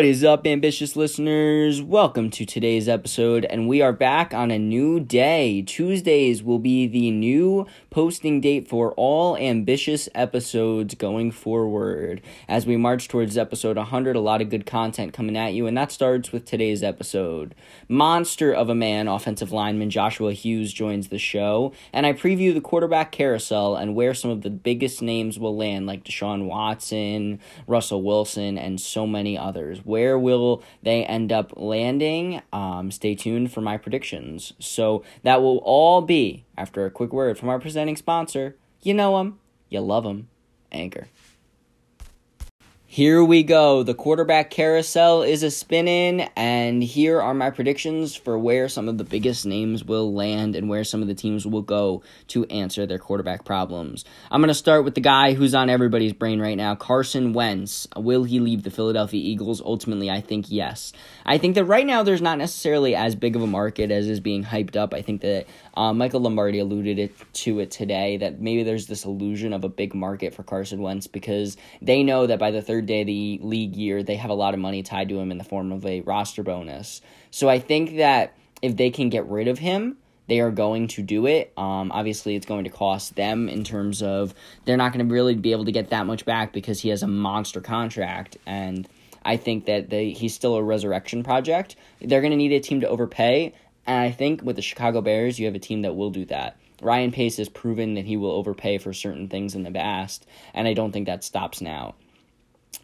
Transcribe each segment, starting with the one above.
What is up, ambitious listeners? Welcome to today's episode, and we are back on a new day. Tuesdays will be the new posting date for all ambitious episodes going forward. As we march towards episode 100, a lot of good content coming at you, and that starts with today's episode. Monster of a man, offensive lineman Joshua Hughes joins the show, and I preview the quarterback carousel and where some of the biggest names will land, like Deshaun Watson, Russell Wilson, and so many others. Where will they end up landing? Um, stay tuned for my predictions. So that will all be after a quick word from our presenting sponsor. You know them, you love them, Anchor. Here we go. The quarterback carousel is a spinning, and here are my predictions for where some of the biggest names will land and where some of the teams will go to answer their quarterback problems. I'm going to start with the guy who's on everybody's brain right now Carson Wentz. Will he leave the Philadelphia Eagles? Ultimately, I think yes. I think that right now there's not necessarily as big of a market as is being hyped up. I think that uh, Michael Lombardi alluded it, to it today that maybe there's this illusion of a big market for Carson Wentz because they know that by the third day of the league year, they have a lot of money tied to him in the form of a roster bonus. So I think that if they can get rid of him, they are going to do it. Um, obviously, it's going to cost them in terms of they're not going to really be able to get that much back because he has a monster contract. And I think that they, he's still a resurrection project. They're going to need a team to overpay. And I think with the Chicago Bears, you have a team that will do that. Ryan Pace has proven that he will overpay for certain things in the past, and I don't think that stops now.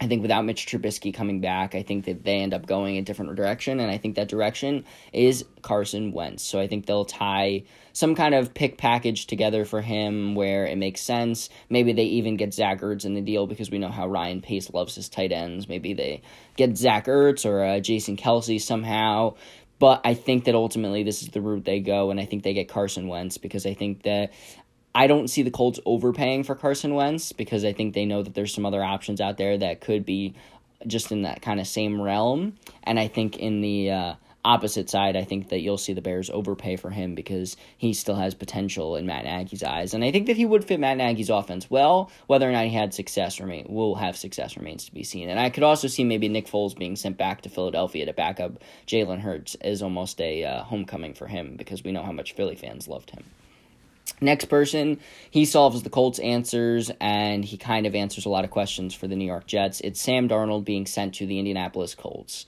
I think without Mitch Trubisky coming back, I think that they end up going a different direction, and I think that direction is Carson Wentz. So I think they'll tie some kind of pick package together for him where it makes sense. Maybe they even get Zach Ertz in the deal because we know how Ryan Pace loves his tight ends. Maybe they get Zach Ertz or uh, Jason Kelce somehow. But I think that ultimately this is the route they go, and I think they get Carson Wentz because I think that I don't see the Colts overpaying for Carson Wentz because I think they know that there's some other options out there that could be just in that kind of same realm. And I think in the uh, opposite side, I think that you'll see the Bears overpay for him because he still has potential in Matt Nagy's eyes. And I think that he would fit Matt Nagy's offense well. Whether or not he had success remain will have success remains to be seen. And I could also see maybe Nick Foles being sent back to Philadelphia to back up Jalen Hurts as almost a uh, homecoming for him because we know how much Philly fans loved him. Next person, he solves the Colts' answers and he kind of answers a lot of questions for the New York Jets. It's Sam Darnold being sent to the Indianapolis Colts.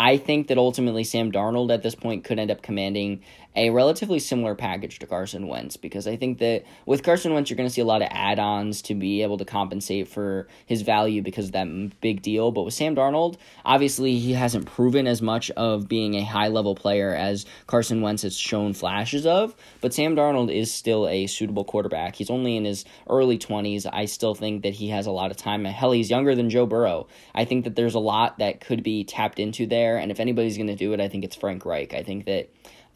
I think that ultimately Sam Darnold at this point could end up commanding a relatively similar package to Carson Wentz because I think that with Carson Wentz, you're going to see a lot of add ons to be able to compensate for his value because of that big deal. But with Sam Darnold, obviously he hasn't proven as much of being a high level player as Carson Wentz has shown flashes of. But Sam Darnold is still a suitable quarterback. He's only in his early 20s. I still think that he has a lot of time. Hell, he's younger than Joe Burrow. I think that there's a lot that could be tapped into there. And if anybody's going to do it, I think it's Frank Reich. I think that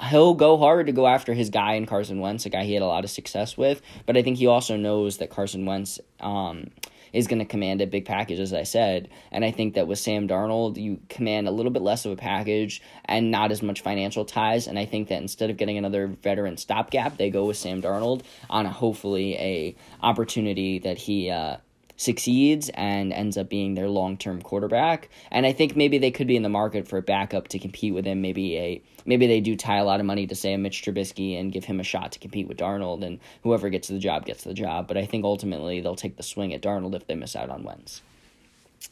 he'll go hard to go after his guy in Carson Wentz, a guy he had a lot of success with. But I think he also knows that Carson Wentz um, is going to command a big package, as I said. And I think that with Sam Darnold, you command a little bit less of a package and not as much financial ties. And I think that instead of getting another veteran stopgap, they go with Sam Darnold on a hopefully a opportunity that he. Uh, succeeds and ends up being their long term quarterback. And I think maybe they could be in the market for a backup to compete with him. Maybe a maybe they do tie a lot of money to say a Mitch Trubisky and give him a shot to compete with Darnold, and whoever gets the job gets the job. But I think ultimately they'll take the swing at Darnold if they miss out on Wentz.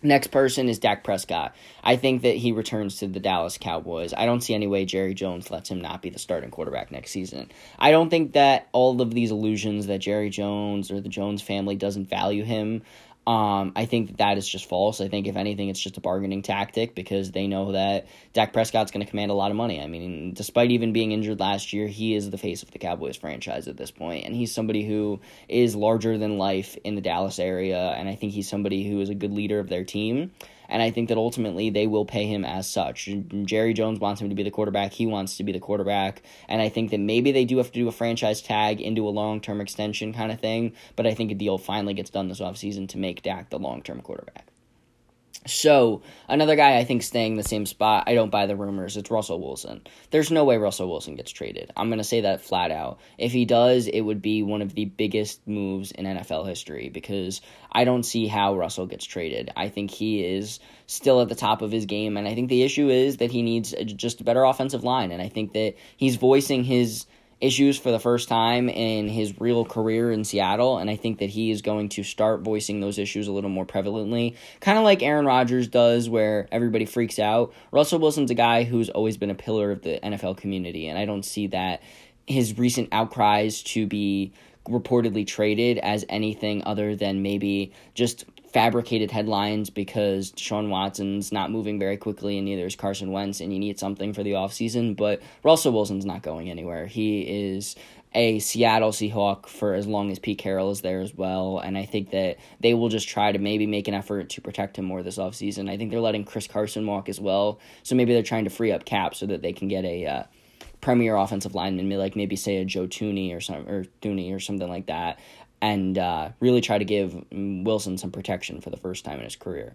Next person is Dak Prescott. I think that he returns to the Dallas Cowboys. I don't see any way Jerry Jones lets him not be the starting quarterback next season. I don't think that all of these illusions that Jerry Jones or the Jones family doesn't value him um, I think that, that is just false. I think if anything, it's just a bargaining tactic because they know that Dak Prescott's going to command a lot of money. I mean, despite even being injured last year, he is the face of the Cowboys franchise at this point, and he's somebody who is larger than life in the Dallas area, and I think he's somebody who is a good leader of their team and I think that ultimately they will pay him as such. Jerry Jones wants him to be the quarterback. He wants to be the quarterback, and I think that maybe they do have to do a franchise tag into a long term extension kind of thing. But I think a deal finally gets done this offseason to make Dak the long term quarterback. So, another guy I think staying the same spot, I don't buy the rumors, it's Russell Wilson. There's no way Russell Wilson gets traded. I'm to say that flat out. If he does, it would be one of the biggest moves in NFL history because I don't see how Russell gets traded. I think he is still at the top of his game, and I think the issue is that he needs just a better offensive line, and I think that he's voicing his issues for the first time in his real career in Seattle, and I think that he is going to start voicing those issues a little more prevalently, kind of like Aaron Rodgers does, where everybody freaks out. Russell Wilson's a guy who's always been a pillar of the NFL community, and I don't see that his recent outcries to be reportedly traded as anything other than maybe just fabricated headlines because Deshaun Watson's not moving very quickly and neither is Carson Wentz and you need something for the offseason. But Russell Wilson's not going anywhere. He is a Seattle Seahawk for as long as Pete Carroll is there as well. And I think that they will just try to maybe make an effort to protect him more this offseason. I think they're letting Chris Carson walk as well. So maybe they're trying to free up cap so that they can get a uh, premier offensive lineman, like maybe say a Joe Tooney or some or Thuney or something like that, and uh, really try to give Wilson some protection for the first time in his career.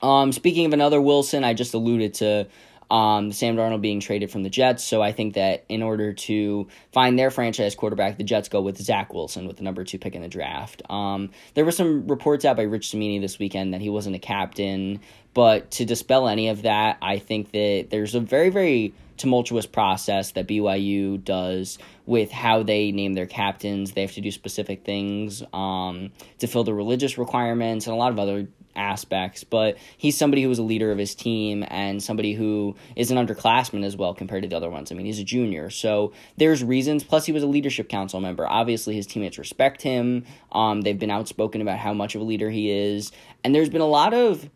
Um, speaking of another Wilson, I just alluded to um, Sam Darnold being traded from the Jets. So I think that in order to find their franchise quarterback, the Jets go with Zach Wilson with the number two pick in the draft. Um, there were some reports out by Rich Cimini this weekend that he wasn't a captain, but to dispel any of that, I think that there's a very, very tumultuous process that BYU does with how they name their captains. They have to do specific things um, to fill the religious requirements and a lot of other aspects, but he's somebody who was a leader of his team and somebody who is an underclassman as well compared to the other ones. I mean, he's a junior, so there's reasons. Plus, he was a leadership council member. Obviously, his teammates respect him. Um, they've been outspoken about how much of a leader he is, and there's been a lot of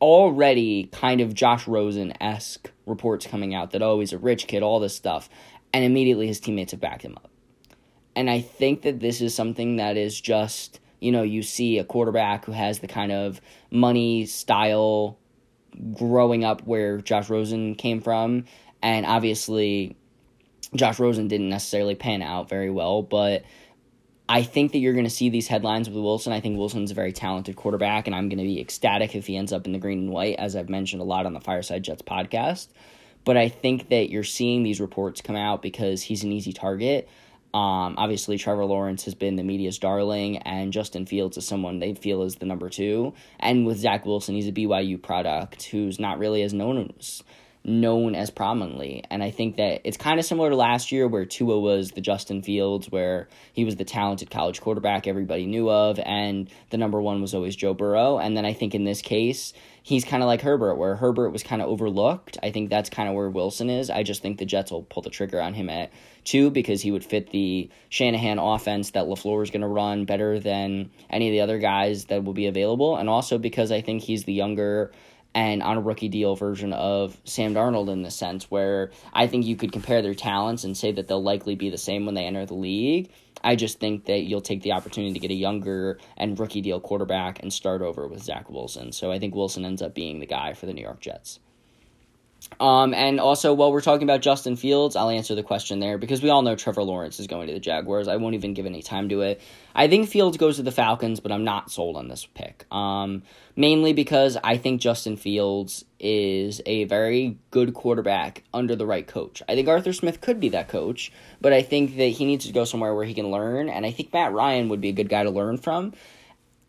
already kind of Josh Rosen esque reports coming out that, oh, he's a rich kid, all this stuff. And immediately his teammates have backed him up. And I think that this is something that is just, you know, you see a quarterback who has the kind of money style growing up where Josh Rosen came from. And obviously, Josh Rosen didn't necessarily pan out very well, but I think that you're going to see these headlines with Wilson. I think Wilson's a very talented quarterback, and I'm going to be ecstatic if he ends up in the green and white, as I've mentioned a lot on the Fireside Jets podcast. But I think that you're seeing these reports come out because he's an easy target. Um, obviously, Trevor Lawrence has been the media's darling, and Justin Fields is someone they feel is the number two. And with Zach Wilson, he's a BYU product who's not really as known as known as prominently. And I think that it's kind of similar to last year where Tua was the Justin Fields, where he was the talented college quarterback everybody knew of, and the number one was always Joe Burrow. And then I think in this case, he's kind of like Herbert, where Herbert was kind of overlooked. I think that's kind of where Wilson is. I just think the Jets will pull the trigger on him at two because he would fit the Shanahan offense that LaFleur is going to run better than any of the other guys that will be available. And also because I think he's the younger and on a rookie deal version of Sam Darnold in the sense where I think you could compare their talents and say that they'll likely be the same when they enter the league. I just think that you'll take the opportunity to get a younger and rookie deal quarterback and start over with Zach Wilson. So I think Wilson ends up being the guy for the New York Jets. Um, and also, while we're talking about Justin Fields, I'll answer the question there because we all know Trevor Lawrence is going to the Jaguars. I won't even give any time to it. I think Fields goes to the Falcons, but I'm not sold on this pick. Um, mainly because I think Justin Fields is a very good quarterback under the right coach. I think Arthur Smith could be that coach, but I think that he needs to go somewhere where he can learn, and I think Matt Ryan would be a good guy to learn from.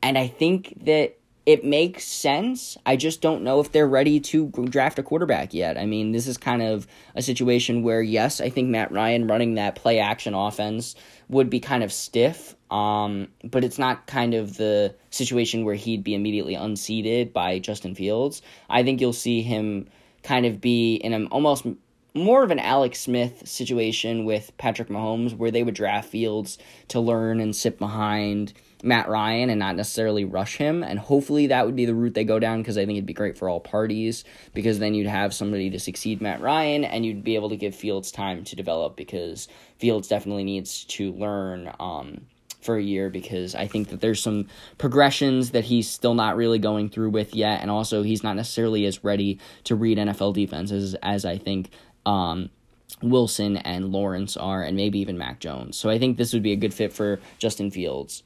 And I think that it makes sense. I just don't know if they're ready to draft a quarterback yet. I mean, this is kind of a situation where, yes, I think Matt Ryan running that play action offense would be kind of stiff, um, but it's not kind of the situation where he'd be immediately unseated by Justin Fields. I think you'll see him kind of be in an almost more of an Alex Smith situation with Patrick Mahomes, where they would draft Fields to learn and sit behind Matt Ryan and not necessarily rush him. And hopefully that would be the route they go down because I think it'd be great for all parties because then you'd have somebody to succeed Matt Ryan and you'd be able to give Fields time to develop because Fields definitely needs to learn. Um, for a year because I think that there's some progressions that he's still not really going through with yet, and also he's not necessarily as ready to read NFL defenses as I think um, Wilson and Lawrence are, and maybe even Mac Jones. So I think this would be a good fit for Justin Fields.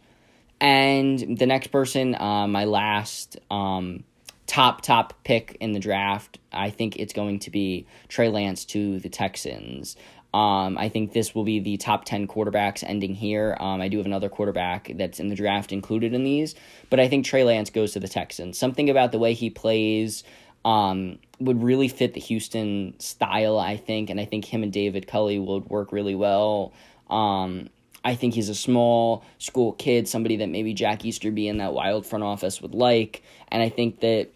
And the next person, uh, my last um, top top pick in the draft, I think it's going to be Trey Lance to the Texans. Um, I think this will be the top 10 quarterbacks ending here. Um, I do have another quarterback that's in the draft included in these, but I think Trey Lance goes to the Texans. Something about the way he plays um, would really fit the Houston style, I think, and I think him and David Culley would work really well. Um, I think he's a small school kid, somebody that maybe Jack Easterby in that wild front office would like, and I think that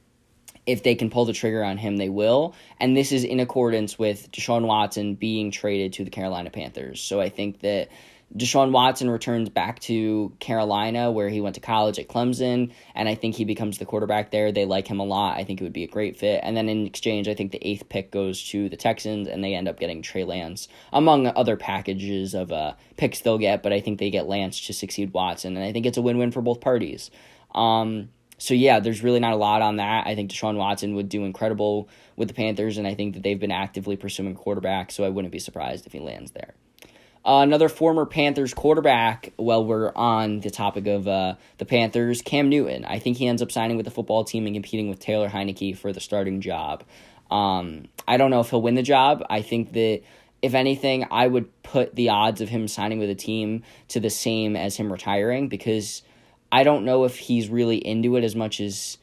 if they can pull the trigger on him, they will. And this is in accordance with Deshaun Watson being traded to the Carolina Panthers. So I think that Deshaun Watson returns back to Carolina, where he went to college at Clemson, and I think he becomes the quarterback there. They like him a lot. I think it would be a great fit. And then in exchange, I think the eighth pick goes to the Texans, and they end up getting Trey Lance, among other packages of uh, picks they'll get. But I think they get Lance to succeed Watson, and I think it's a win win for both parties. Um, so yeah, there's really not a lot on that. I think Deshaun Watson would do incredible with the Panthers, and I think that they've been actively pursuing quarterback, so I wouldn't be surprised if he lands there. Uh, another former Panthers quarterback, well, we're on the topic of uh, the Panthers, Cam Newton. I think he ends up signing with the football team and competing with Taylor Heinicke for the starting job. Um, I don't know if he'll win the job. I think that if anything, I would put the odds of him signing with a team to the same as him retiring because – I don't know if he's really into it as much as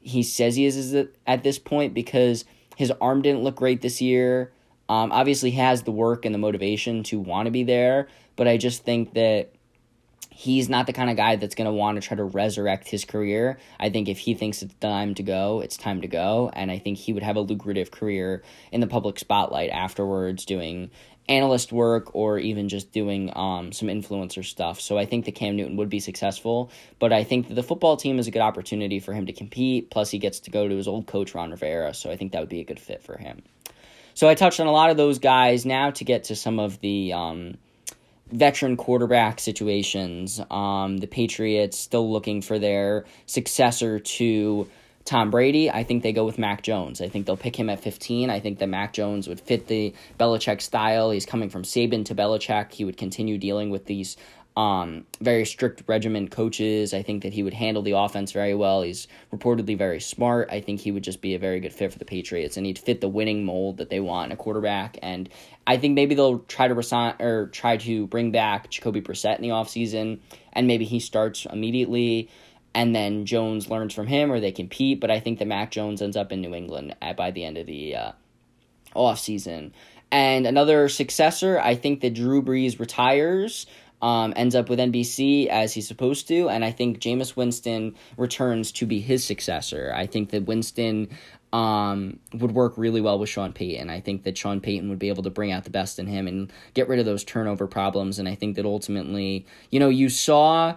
he says he is at this point because his arm didn't look great this year. Um, obviously, has the work and the motivation to want to be there, but I just think that he's not the kind of guy that's going to want to try to resurrect his career. I think if he thinks it's time to go, it's time to go. And I think he would have a lucrative career in the public spotlight afterwards, doing analyst work or even just doing um, some influencer stuff. So I think that Cam Newton would be successful, but I think that the football team is a good opportunity for him to compete. Plus, he gets to go to his old coach, Ron Rivera. So I think that would be a good fit for him. So I touched on a lot of those guys. Now to get to some of the um, veteran quarterback situations. Um, the Patriots still looking for their successor to Tom Brady, I think they go with Mac Jones. I think they'll pick him at 15. I think that Mac Jones would fit the Belichick style. He's coming from Saban to Belichick. He would continue dealing with these um, very strict regiment coaches. I think that he would handle the offense very well. He's reportedly very smart. I think he would just be a very good fit for the Patriots, and he'd fit the winning mold that they want in a quarterback. And I think maybe they'll try to resign or try to bring back Jacoby Brissett in the offseason, and maybe he starts immediately and then Jones learns from him or they compete. But I think that Mac Jones ends up in New England at, by the end of the uh, off season. And another successor, I think that Drew Brees retires. Um, ends up with NBC as he's supposed to, and I think Jameis Winston returns to be his successor. I think that Winston um, would work really well with Sean Payton. I think that Sean Payton would be able to bring out the best in him and get rid of those turnover problems. And I think that ultimately, you know, you saw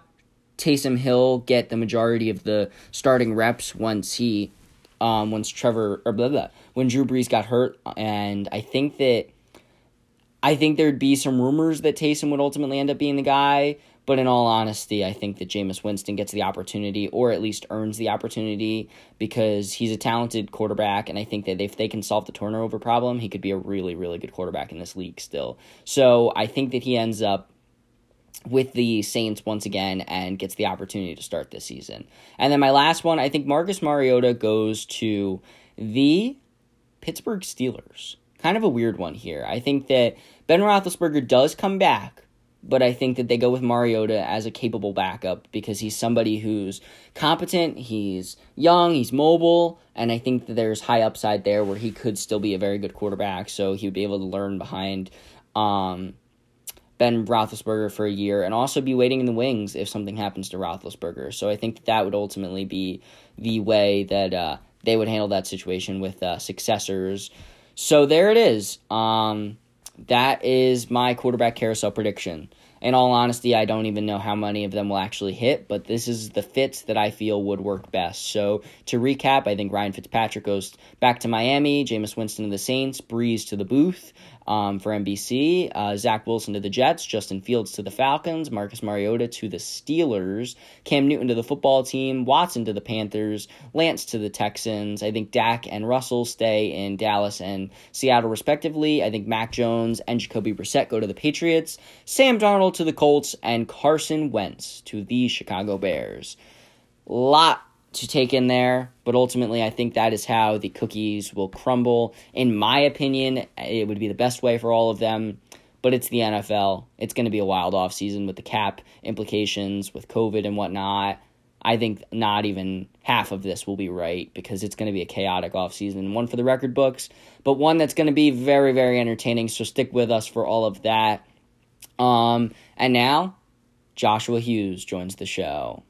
Taysom Hill get the majority of the starting reps once he, um, once Trevor or blah blah when Drew Brees got hurt, and I think that, I think there'd be some rumors that Taysom would ultimately end up being the guy. But in all honesty, I think that Jameis Winston gets the opportunity, or at least earns the opportunity, because he's a talented quarterback, and I think that if they can solve the turnover problem, he could be a really, really good quarterback in this league still. So I think that he ends up with the Saints once again and gets the opportunity to start this season. And then my last one, I think Marcus Mariota goes to the Pittsburgh Steelers. Kind of a weird one here. I think that Ben Roethlisberger does come back, but I think that they go with Mariota as a capable backup because he's somebody who's competent, he's young, he's mobile, and I think that there's high upside there where he could still be a very good quarterback. So he would be able to learn behind um, Ben Roethlisberger for a year and also be waiting in the wings if something happens to Roethlisberger. So I think that, that would ultimately be the way that uh, they would handle that situation with uh, successors. So there it is. Um, that is my quarterback carousel prediction. In all honesty, I don't even know how many of them will actually hit, but this is the fits that I feel would work best. So to recap, I think Ryan Fitzpatrick goes back to Miami, Jameis Winston to the Saints, Brees to the booth um, for NBC. Uh, Zach Wilson to the Jets, Justin Fields to the Falcons, Marcus Mariota to the Steelers, Cam Newton to the football team, Watson to the Panthers, Lance to the Texans. I think Dak and Russell stay in Dallas and Seattle respectively. I think Mac Jones and Jacoby Brissett go to the Patriots. Sam Darnold Waddle to the Colts and Carson Wentz to the Chicago Bears. A lot to take in there, but ultimately, I think that is how the cookies will crumble. In my opinion, it would be the best way for all of them, but it's the NFL. It's going to be a wild offseason with the cap implications, with COVID and whatnot. I think not even half of this will be right because it's going to be a chaotic offseason. One for the record books, but one that's going to be very, very entertaining. So stick with us for all of that. Um, and now, Joshua Hughes joins the show.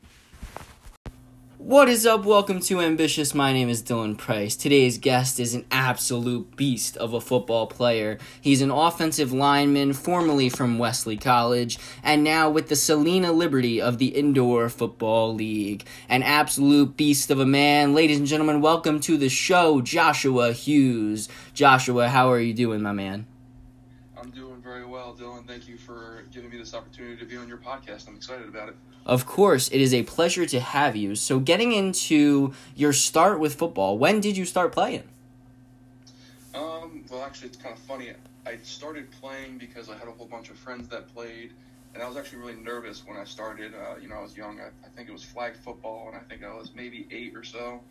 What is up? Welcome to Ambitious. My name is Dylan Price. Today's guest is an absolute beast of a football player. He's an offensive lineman, formerly from Wesley College, and now with the Salina Liberty of the Indoor Football League. An absolute beast of a man. Ladies and gentlemen, welcome to the show, Joshua Hughes. Joshua, how are you doing, my man? I'm doing very well, Dylan. Thank you for giving me this opportunity to be on your podcast. I'm excited about it. Of course, it is a pleasure to have you. So, getting into your start with football, when did you start playing? Um, well, actually, it's kind of funny. I started playing because I had a whole bunch of friends that played, and I was actually really nervous when I started. Uh, you know, I was young. I, I, think it was flag football, and I think I was maybe eight or so.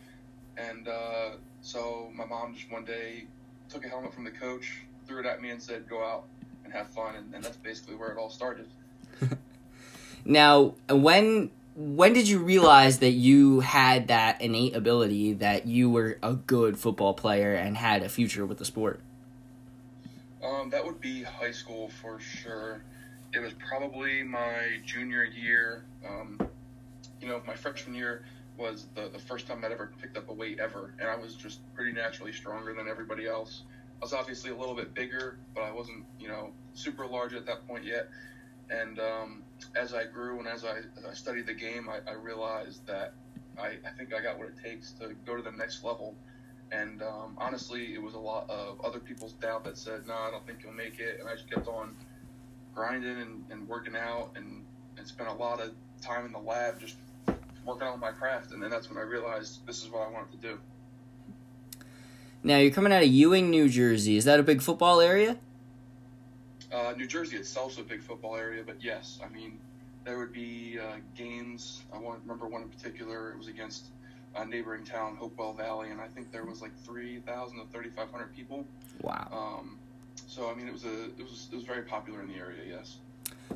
And uh, so my mom just one day took a helmet from the coach, threw it at me, and said, "Go out and have fun." And, and that's basically where it all started. Now, when when did you realize that you had that innate ability that you were a good football player and had a future with the sport? Um, that would be high school for sure. It was probably my junior year. Um, you know, my freshman year was the, the first time I'd ever picked up a weight ever, and I was just pretty naturally stronger than everybody else. I was obviously a little bit bigger, but I wasn't, you know, super large at that point yet. And um, as I grew and as I, as I studied the game, I, I realized that I, I, think I got what it takes to go to the next level. And um, honestly, it was a lot of other people's doubt that said, no, I don't think you'll make it. And I just kept on grinding and, and working out and, and spent a lot of time in the lab just working on my craft. And then that's when I realized this is what I wanted to do. Now, you're coming out of Ewing, New Jersey. Is that a big football area? Uh, New Jersey itself is a big football area, but yes, I mean, there would be uh, games. I want remember one in particular. It was against a neighboring town, Hopewell Valley, and I think there was like three thousand to thirty five hundred people. Wow. Um, so I mean, it was a it was it was very popular in the area. Yes.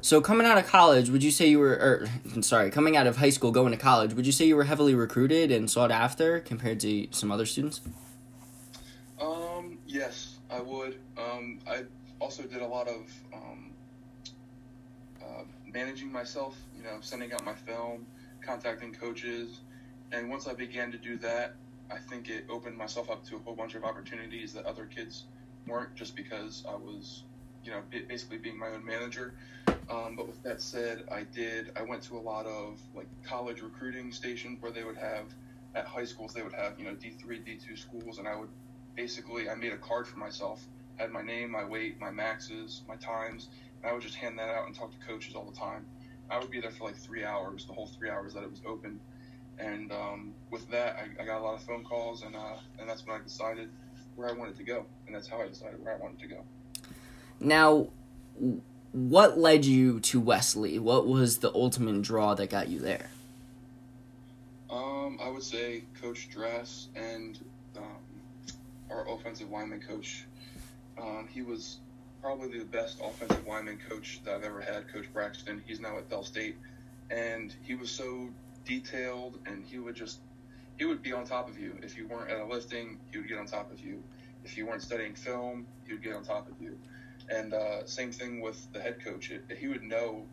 So coming out of college, would you say you were, or sorry, coming out of high school, going to college, would you say you were heavily recruited and sought after compared to some other students? Um, yes, I would. Um, I also did a lot of um, uh, managing myself, you know, sending out my film, contacting coaches. And once I began to do that, I think it opened myself up to a whole bunch of opportunities that other kids weren't just because I was, you know, basically being my own manager. Um, but with that said, I did, I went to a lot of like college recruiting stations where they would have, at high schools, they would have, you know, D3, D2 schools, and I would basically, I made a card for myself had my name, my weight, my maxes, my times, and I would just hand that out and talk to coaches all the time. I would be there for like three hours, the whole three hours that it was open. And um, with that, I, I, got a lot of phone calls, and uh, and that's when I decided where I wanted to go, and that's how I decided where I wanted to go. Now, what led you to Wesley? What was the ultimate draw that got you there? Um, I would say Coach Dress and um, our offensive lineman coach um, he was probably the best offensive lineman coach that I've ever had, Coach Braxton. He's now at Bell State, and he was so detailed, and he would just he would be on top of you. If you weren't at a lifting, he would get on top of you. If you weren't studying film, he would get on top of you. And uh, same thing with the head coach. It, he would know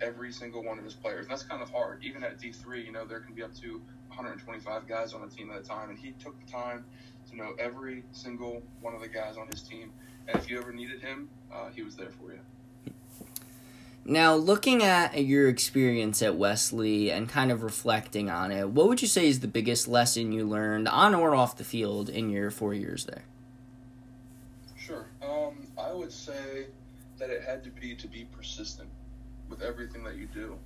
every single one of his players. And that's kind of hard. Even at D3, you know, there can be up to 125 guys on a team at a time. And he took the time to know every single one of the guys on his team. And if you ever needed him, uh, he was there for you. Now, looking at your experience at Wesley and kind of reflecting on it, what would you say is the biggest lesson you learned on or off the field in your four years there? Sure. Um, I would say that it had to be to be persistent with everything that you do,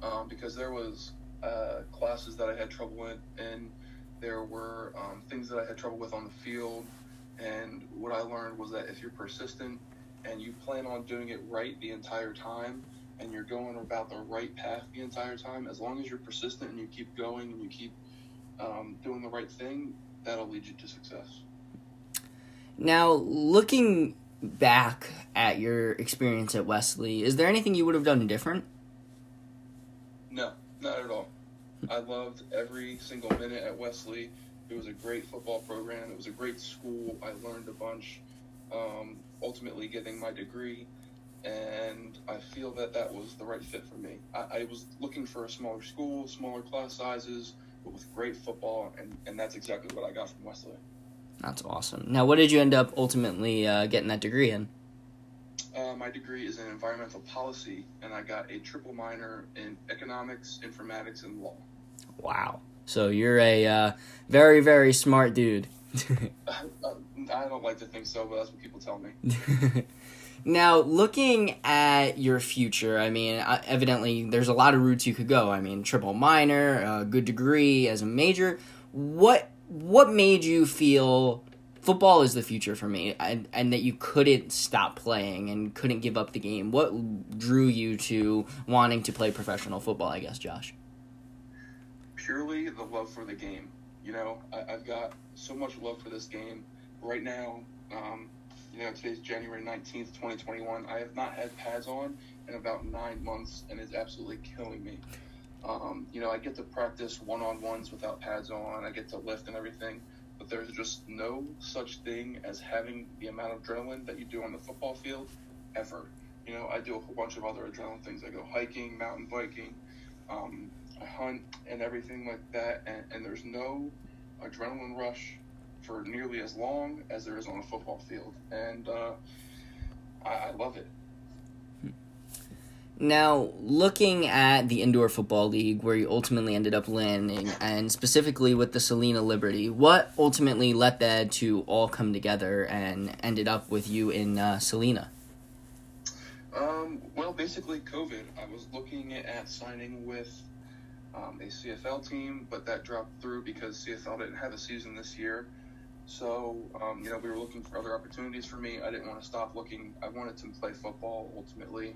um, because there was uh, classes that I had trouble in, and there were um, things that I had trouble with on the field. And what I learned was that if you're persistent and you plan on doing it right the entire time, and you're going about the right path the entire time, as long as you're persistent and you keep going and you keep um, doing the right thing, that'll lead you to success. Now, looking back at your experience at Wesley, is there anything you would have done different? No, not at all. I loved every single minute at Wesley. It was a great football program. It was a great school. I learned a bunch. Um, ultimately, getting my degree, and I feel that that was the right fit for me. I, I, was looking for a smaller school, smaller class sizes, but with great football, and, and that's exactly what I got from Wesley. That's awesome. Now, what did you end up ultimately uh, getting that degree in? Uh, my degree is in environmental policy, and I got a triple minor in economics, informatics, and law. Wow. So you're a uh, very, very smart dude. I don't like to think so, but that's what people tell me. now, looking at your future, I mean, uh, evidently there's a lot of routes you could go. I mean, triple minor, a good degree as a major. What what made you feel football is the future for me and, and that you couldn't stop playing and couldn't give up the game. What drew you to wanting to play professional football i guess josh? Purely the love for the game. You know I, have got so much love for this game. Right now um, you know today's january 19th 2021 i have not had pads on in about nine months and it's absolutely killing me. Um, you know, I get to practice one on ones without pads on. I get to lift and everything, but there's just no such thing as having the amount of adrenaline that you do on the football field ever. You know, I do a whole bunch of other adrenaline things. I go hiking, mountain biking, um, I hunt, and everything like that. And, and there's no adrenaline rush for nearly as long as there is on a football field. And uh, I, I love it. Now, looking at the Indoor Football League, where you ultimately ended up landing, and specifically with the Salina Liberty, what ultimately led that to all come together and ended up with you in uh, Salina? Um, well, basically, COVID. I was looking at signing with um, a CFL team, but that dropped through because CFL didn't have a season this year. So, um, you know, we were looking for other opportunities for me. I didn't want to stop looking. I wanted to play football ultimately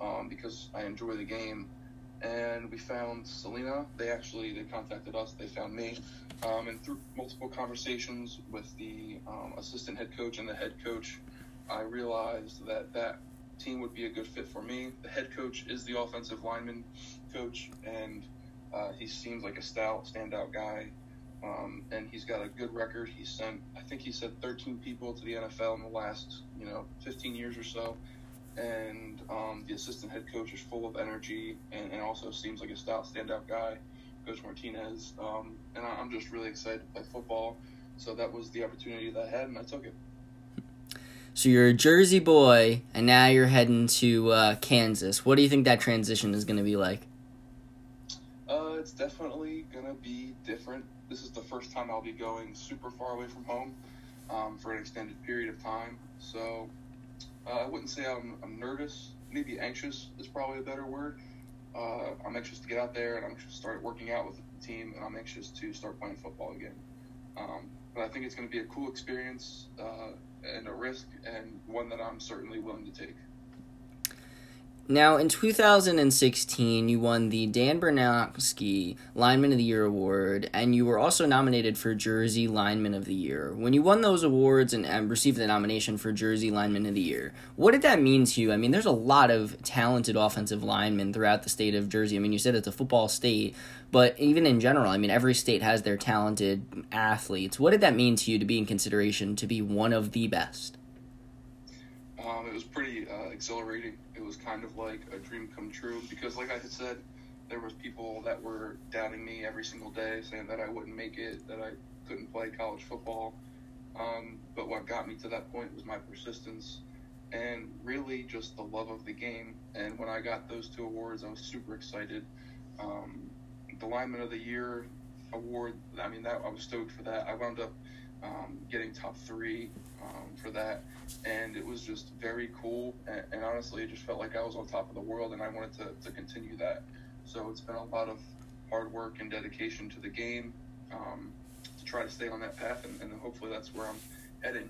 um, because I enjoy the game. And we found Salina. They actually they contacted us. They found me, um, and through multiple conversations with the um, assistant head coach and the head coach, I realized that that team would be a good fit for me. The head coach is the offensive lineman coach, and uh, he seems like a stout, standout guy. Um, and he's got a good record. He sent, I think he said 13 people to the NFL in the last, you know, 15 years or so and um, the assistant head coach is full of energy and, and, also seems like a stout standout guy, Coach Martinez. Um, and I, am just really excited to play football. So that was the opportunity that I had, and I took it. So you're a Jersey boy, and now you're heading to uh, Kansas. What do you think that transition is going to be like? Uh, it's definitely going to be different. This is the first time I'll be going super far away from home um, for an extended period of time. So uh, I wouldn't say I'm, I'm nervous. Maybe anxious is probably a better word. Uh, I'm anxious to get out there and I'm anxious to start working out with the team and I'm anxious to start playing football again. Um, but I think it's going to be a cool experience uh, and a risk and one that I'm certainly willing to take. Now, in 2016, you won the Dan Bernowski Lineman of the Year award, and you were also nominated for Jersey Lineman of the Year. When you won those awards and, and, received the nomination for Jersey Lineman of the Year, what did that mean to you? I mean, there's a lot of talented offensive linemen throughout the state of Jersey. I mean, you said it's a football state, but even in general, I mean, every state has their talented athletes. What did that mean to you to be in consideration to be one of the best? Um, it was pretty uh, exhilarating It was kind of like a dream come true because, like I had said, there was people that were doubting me every single day, saying that I wouldn't make it, that I couldn't play college football. Um, but what got me to that point was my persistence and really just the love of the game. And when I got those two awards, I was super excited. Um, the Lineman of the Year award, I mean, that I was stoked for that. I wound up um, getting top three um, for that, and it was just very cool. And, and, honestly, it just felt like I was on top of the world, and I wanted to, to continue that. So it's been a lot of hard work and dedication to the game um, to try to stay on that path, and, and hopefully that's where I'm heading.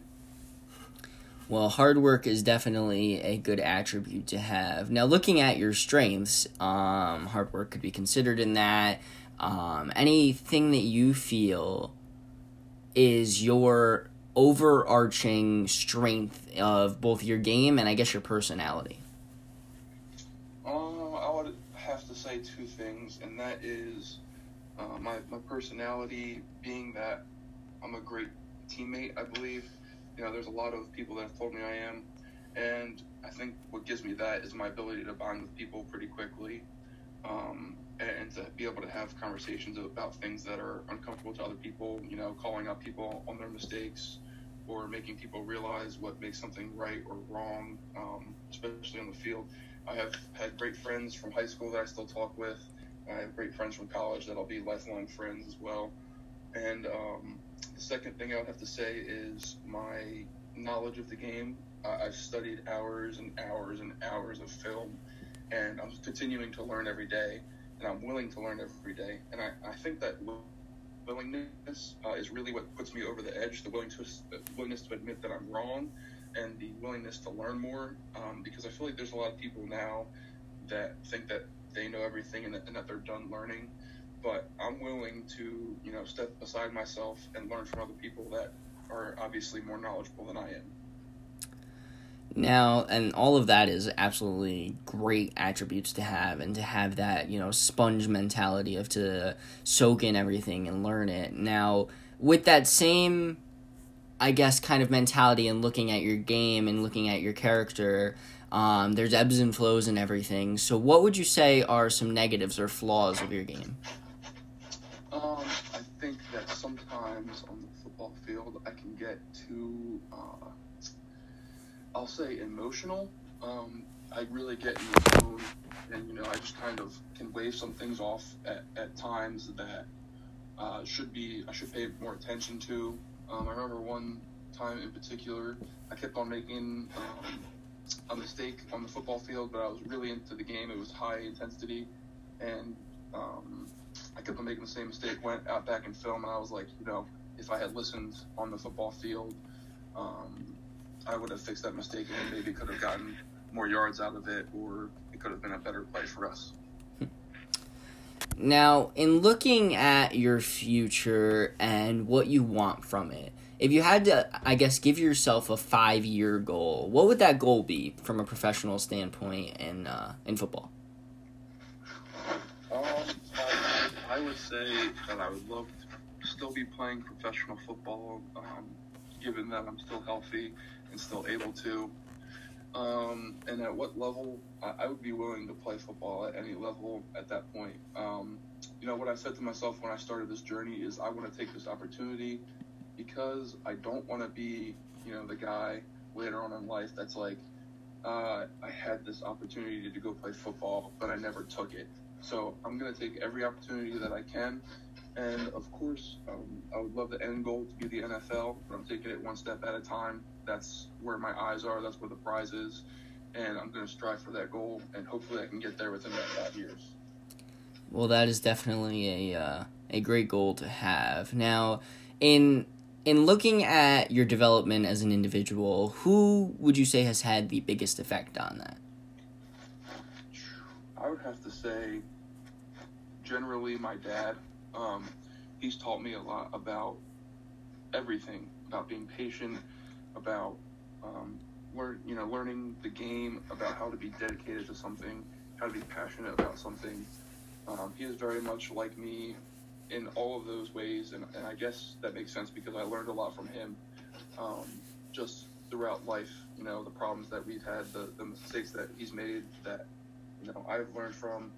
Well, hard work is definitely a good attribute to have. Now, looking at your strengths, um, hard work could be considered in that. Um, anything that you feel is your overarching strength of both your game and I guess your personality? Uh, I would have to say two things, and that is uh, my, my personality being that I'm a great teammate, I believe. You know, there's a lot of people that have told me I am, and I think what gives me that is my ability to bond with people pretty quickly. Um, and to be able to have conversations about things that are uncomfortable to other people, you know, calling out people on their mistakes or making people realize what makes something right or wrong, um, especially on the field. I have had great friends from high school that I still talk with. I have great friends from college that I'll be lifelong friends as well. And um, the second thing I would have to say is my knowledge of the game. Uh, I've studied hours and hours and hours of film, and I'm continuing to learn every day and I'm willing to learn every day. And I, I think that willingness uh, is really what puts me over the edge. The willingness, the willingness to admit that I'm wrong, and the willingness to learn more. Um, because I feel like there's a lot of people now that think that they know everything and that, and that they're done learning. But I'm willing to, you know, step aside myself and learn from other people that are obviously more knowledgeable than I am. Now, and all of that is absolutely great attributes to have, and to have that, you know, sponge mentality of to soak in everything and learn it. Now, with that same, I guess, kind of mentality and looking at your game and looking at your character, um, there's ebbs and flows and everything. So, what would you say are some negatives or flaws of your game? Um, I think that sometimes on the football field, I can get too. I'll say emotional. Um, I really get in the zone, and you know, I just kind of can wave some things off at, at times that uh, should be I should pay more attention to. Um, I remember one time in particular, I kept on making um, a mistake on the football field, but I was really into the game. It was high intensity, and um, I kept on making the same mistake. Went out back in film, and I was like, you know, if I had listened on the football field. Um, I would have fixed that mistake and maybe could have gotten more yards out of it, or it could have been a better play for us. Now, in looking at your future and what you want from it, if you had to, I guess, give yourself a five-year goal, what would that goal be from a professional standpoint in uh, in football? Um, I, I would say that I would love to still be playing professional football, um, given that I'm still healthy and still able to. Um, and at what level I, I, would be willing to play football at any level at that point. Um, you know, what I said to myself when I started this journey is I want to take this opportunity because I don't want to be, you know, the guy later on in life that's like, uh, I had this opportunity to go play football, but I never took it. So I'm going to take every opportunity that I can. And of course, um, I would love the end goal to be the NFL, but I'm taking it one step at a time that's where my eyes are. That's where the prize is, and I'm going to strive for that goal, and hopefully I can get there within that five years. Well, that is definitely a uh, a great goal to have. Now, in in looking at your development as an individual, who would you say has had the biggest effect on that? I would have to say, generally, my dad. Um, he's taught me a lot about everything, about being patient, about um, learn, you know, learning the game, about how to be dedicated to something, how to be passionate about something. Um, he is very much like me in all of those ways, and, and I guess that makes sense because I learned a lot from him um, just throughout life. You know, the problems that we've had, the, the mistakes that he's made that, you know, I've learned from.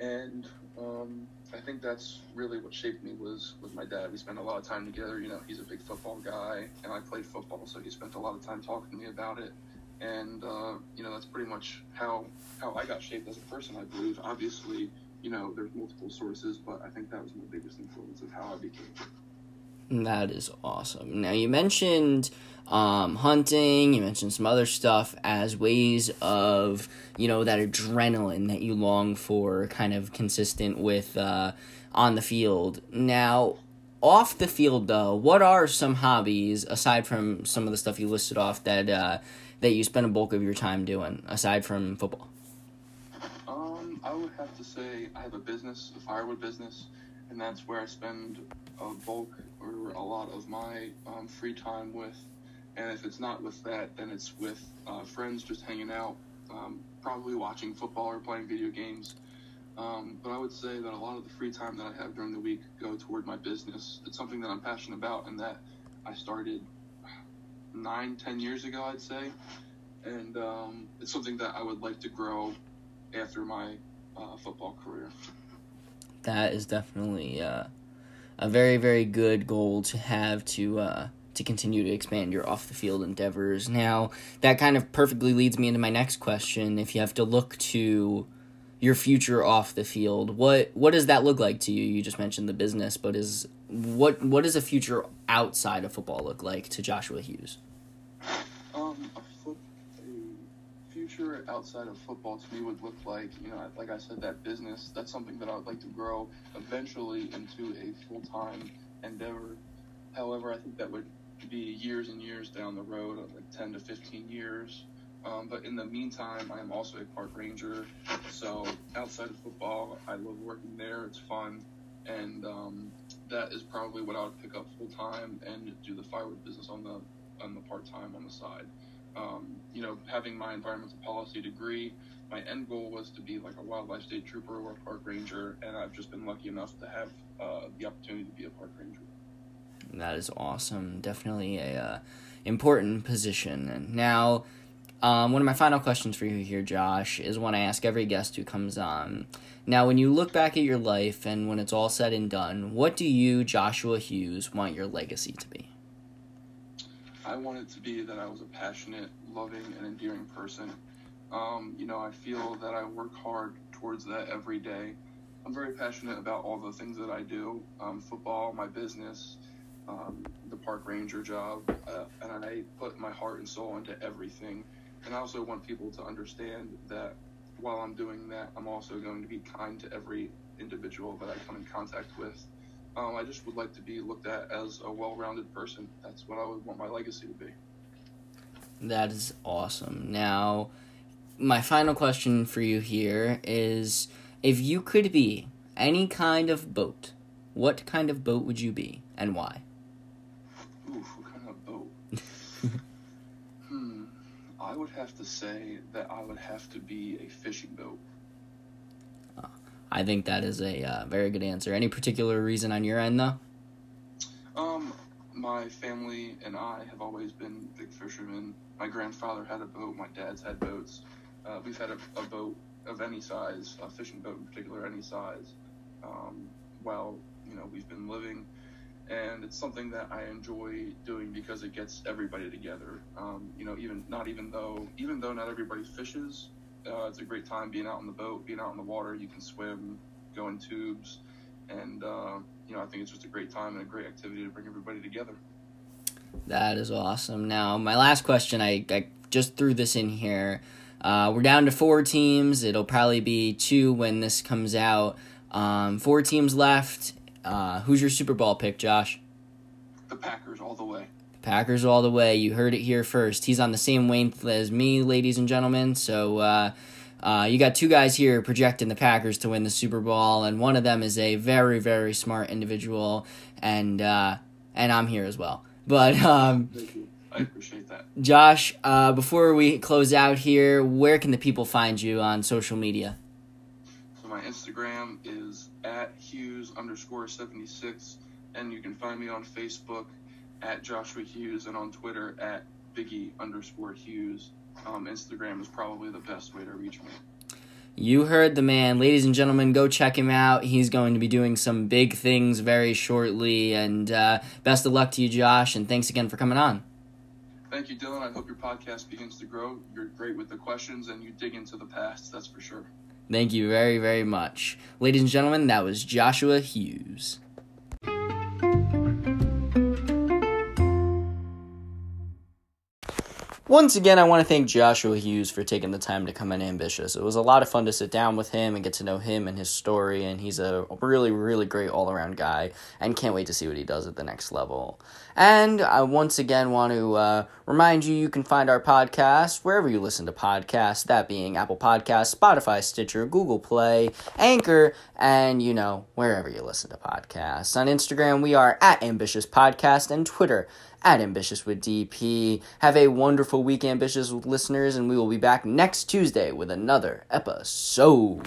And um, I think that's really what shaped me was was my dad. We spent a lot of time together. You know, he's a big football guy, and I played football, so he spent a lot of time talking to me about it. And uh, you know, that's pretty much how how I got shaped as a person. I believe. Obviously, you know, there's multiple sources, but I think that was my biggest influence of how I became. That is awesome. Now you mentioned um, hunting. You mentioned some other stuff as ways of you know that adrenaline that you long for, kind of consistent with uh, on the field. Now, off the field, though, what are some hobbies aside from some of the stuff you listed off that uh, that you spend a bulk of your time doing aside from football? Um, I would have to say I have a business, a firewood business, and that's where I spend a bulk or a lot of my um, free time with. And if it's not with that, then it's with uh, friends just hanging out, um, probably watching football or playing video games. Um, but I would say that a lot of the free time that I have during the week go toward my business. It's something that I'm passionate about and that I started nine, ten years ago, I'd say. And um, it's something that I would like to grow after my uh, football career. That is definitely uh, a very, very good goal to have to uh, to continue to expand your off the field endeavors. Now, that kind of perfectly leads me into my next question. If you have to look to your future off the field, what what does that look like to you? You just mentioned the business, but is what what does a future outside of football look like to Joshua Hughes? Um, a, foot, a future outside of football to me would look like, you know, like I said, that business. That's something that I would like to grow eventually into a full time endeavor. However, I think that would be years and years down the road, like 10 to 15 years. Um, but in the meantime, I am also a park ranger. So outside of football, I love working there. It's fun. And um, that is probably what I would pick up full time and do the firewood business on the on the part time on the side. Um, you know, having my environmental policy degree, my end goal was to be like a wildlife state trooper or a park ranger, and I've just been lucky enough to have uh, the opportunity to be a park ranger. That is awesome. Definitely a uh, important position. And now, um, one of my final questions for you here, Josh, is one I ask every guest who comes on. Now, when you look back at your life and when it's all said and done, what do you, Joshua Hughes, want your legacy to be? I want it to be that I was a passionate, loving, and endearing person. Um, you know, I feel that I work hard towards that every day. I'm very passionate about all the things that I do um, football, my business, um, the park ranger job, uh, and I put my heart and soul into everything. And I also want people to understand that while I'm doing that, I'm also going to be kind to every individual that I come in contact with. Um, I just would like to be looked at as a well-rounded person. That's what I would want my legacy to be. That is awesome. Now, my final question for you here is if you could be any kind of boat, what kind of boat would you be and why? Oof, what kind of boat? hmm. I would have to say that I would have to be a fishing boat. I think that is a uh, very good answer. Any particular reason on your end, though? Um, my family and I have always been big fishermen. My grandfather had a boat. My dad's had boats. Uh, we've had a, a, boat of any size, a fishing boat in particular, any size. Um, while you know we've been living, and it's something that I enjoy doing because it gets everybody together. Um, you know, even not even though even though not everybody fishes, uh, it's a great time being out on the boat, being out in the water. You can swim, go in tubes, and uh, you know I think it's just a great time and a great activity to bring everybody together. That is awesome. Now, my last question, I, I just threw this in here. Uh, we're down to four teams. It'll probably be two when this comes out. Um, four teams left. Uh, who's your Super Bowl pick, Josh? The Packers all the way. Packers all the way. You heard it here first. He's on the same wavelength as me, ladies and gentlemen. So uh, uh, you got two guys here projecting the Packers to win the Super Bowl, and one of them is a very, very smart individual, and uh, and I'm here as well. But um, I appreciate that. Josh, uh, before we close out here, where can the people find you on social media? So my Instagram is at Hughes underscore seventy six, and you can find me on Facebook at Joshua Hughes and on Twitter at Biggie underscore Hughes. Um, Instagram is probably the best way to reach me. You heard the man. Ladies and gentlemen, go check him out. He's going to be doing some big things very shortly. And uh, best of luck to you, Josh. And thanks again for coming on. Thank you, Dylan. I hope your podcast begins to grow. You're great with the questions and you dig into the past, that's for sure. Thank you very, very much. Ladies and gentlemen, that was Joshua Hughes. Once again, I want to thank Joshua Hughes for taking the time to come in ambitious. It was a lot of fun to sit down with him and get to know him and his story, and he's a really, really great all around guy, and can't wait to see what he does at the next level. And I once again want to uh, remind you you can find our podcast wherever you listen to podcasts, that being Apple Podcasts, Spotify, Stitcher, Google Play, Anchor, and you know, wherever you listen to podcasts. On Instagram, we are at Ambitious Podcast, and Twitter at Ambitious with DP. Have a wonderful week, ambitious listeners, and we will be back next Tuesday with another episode.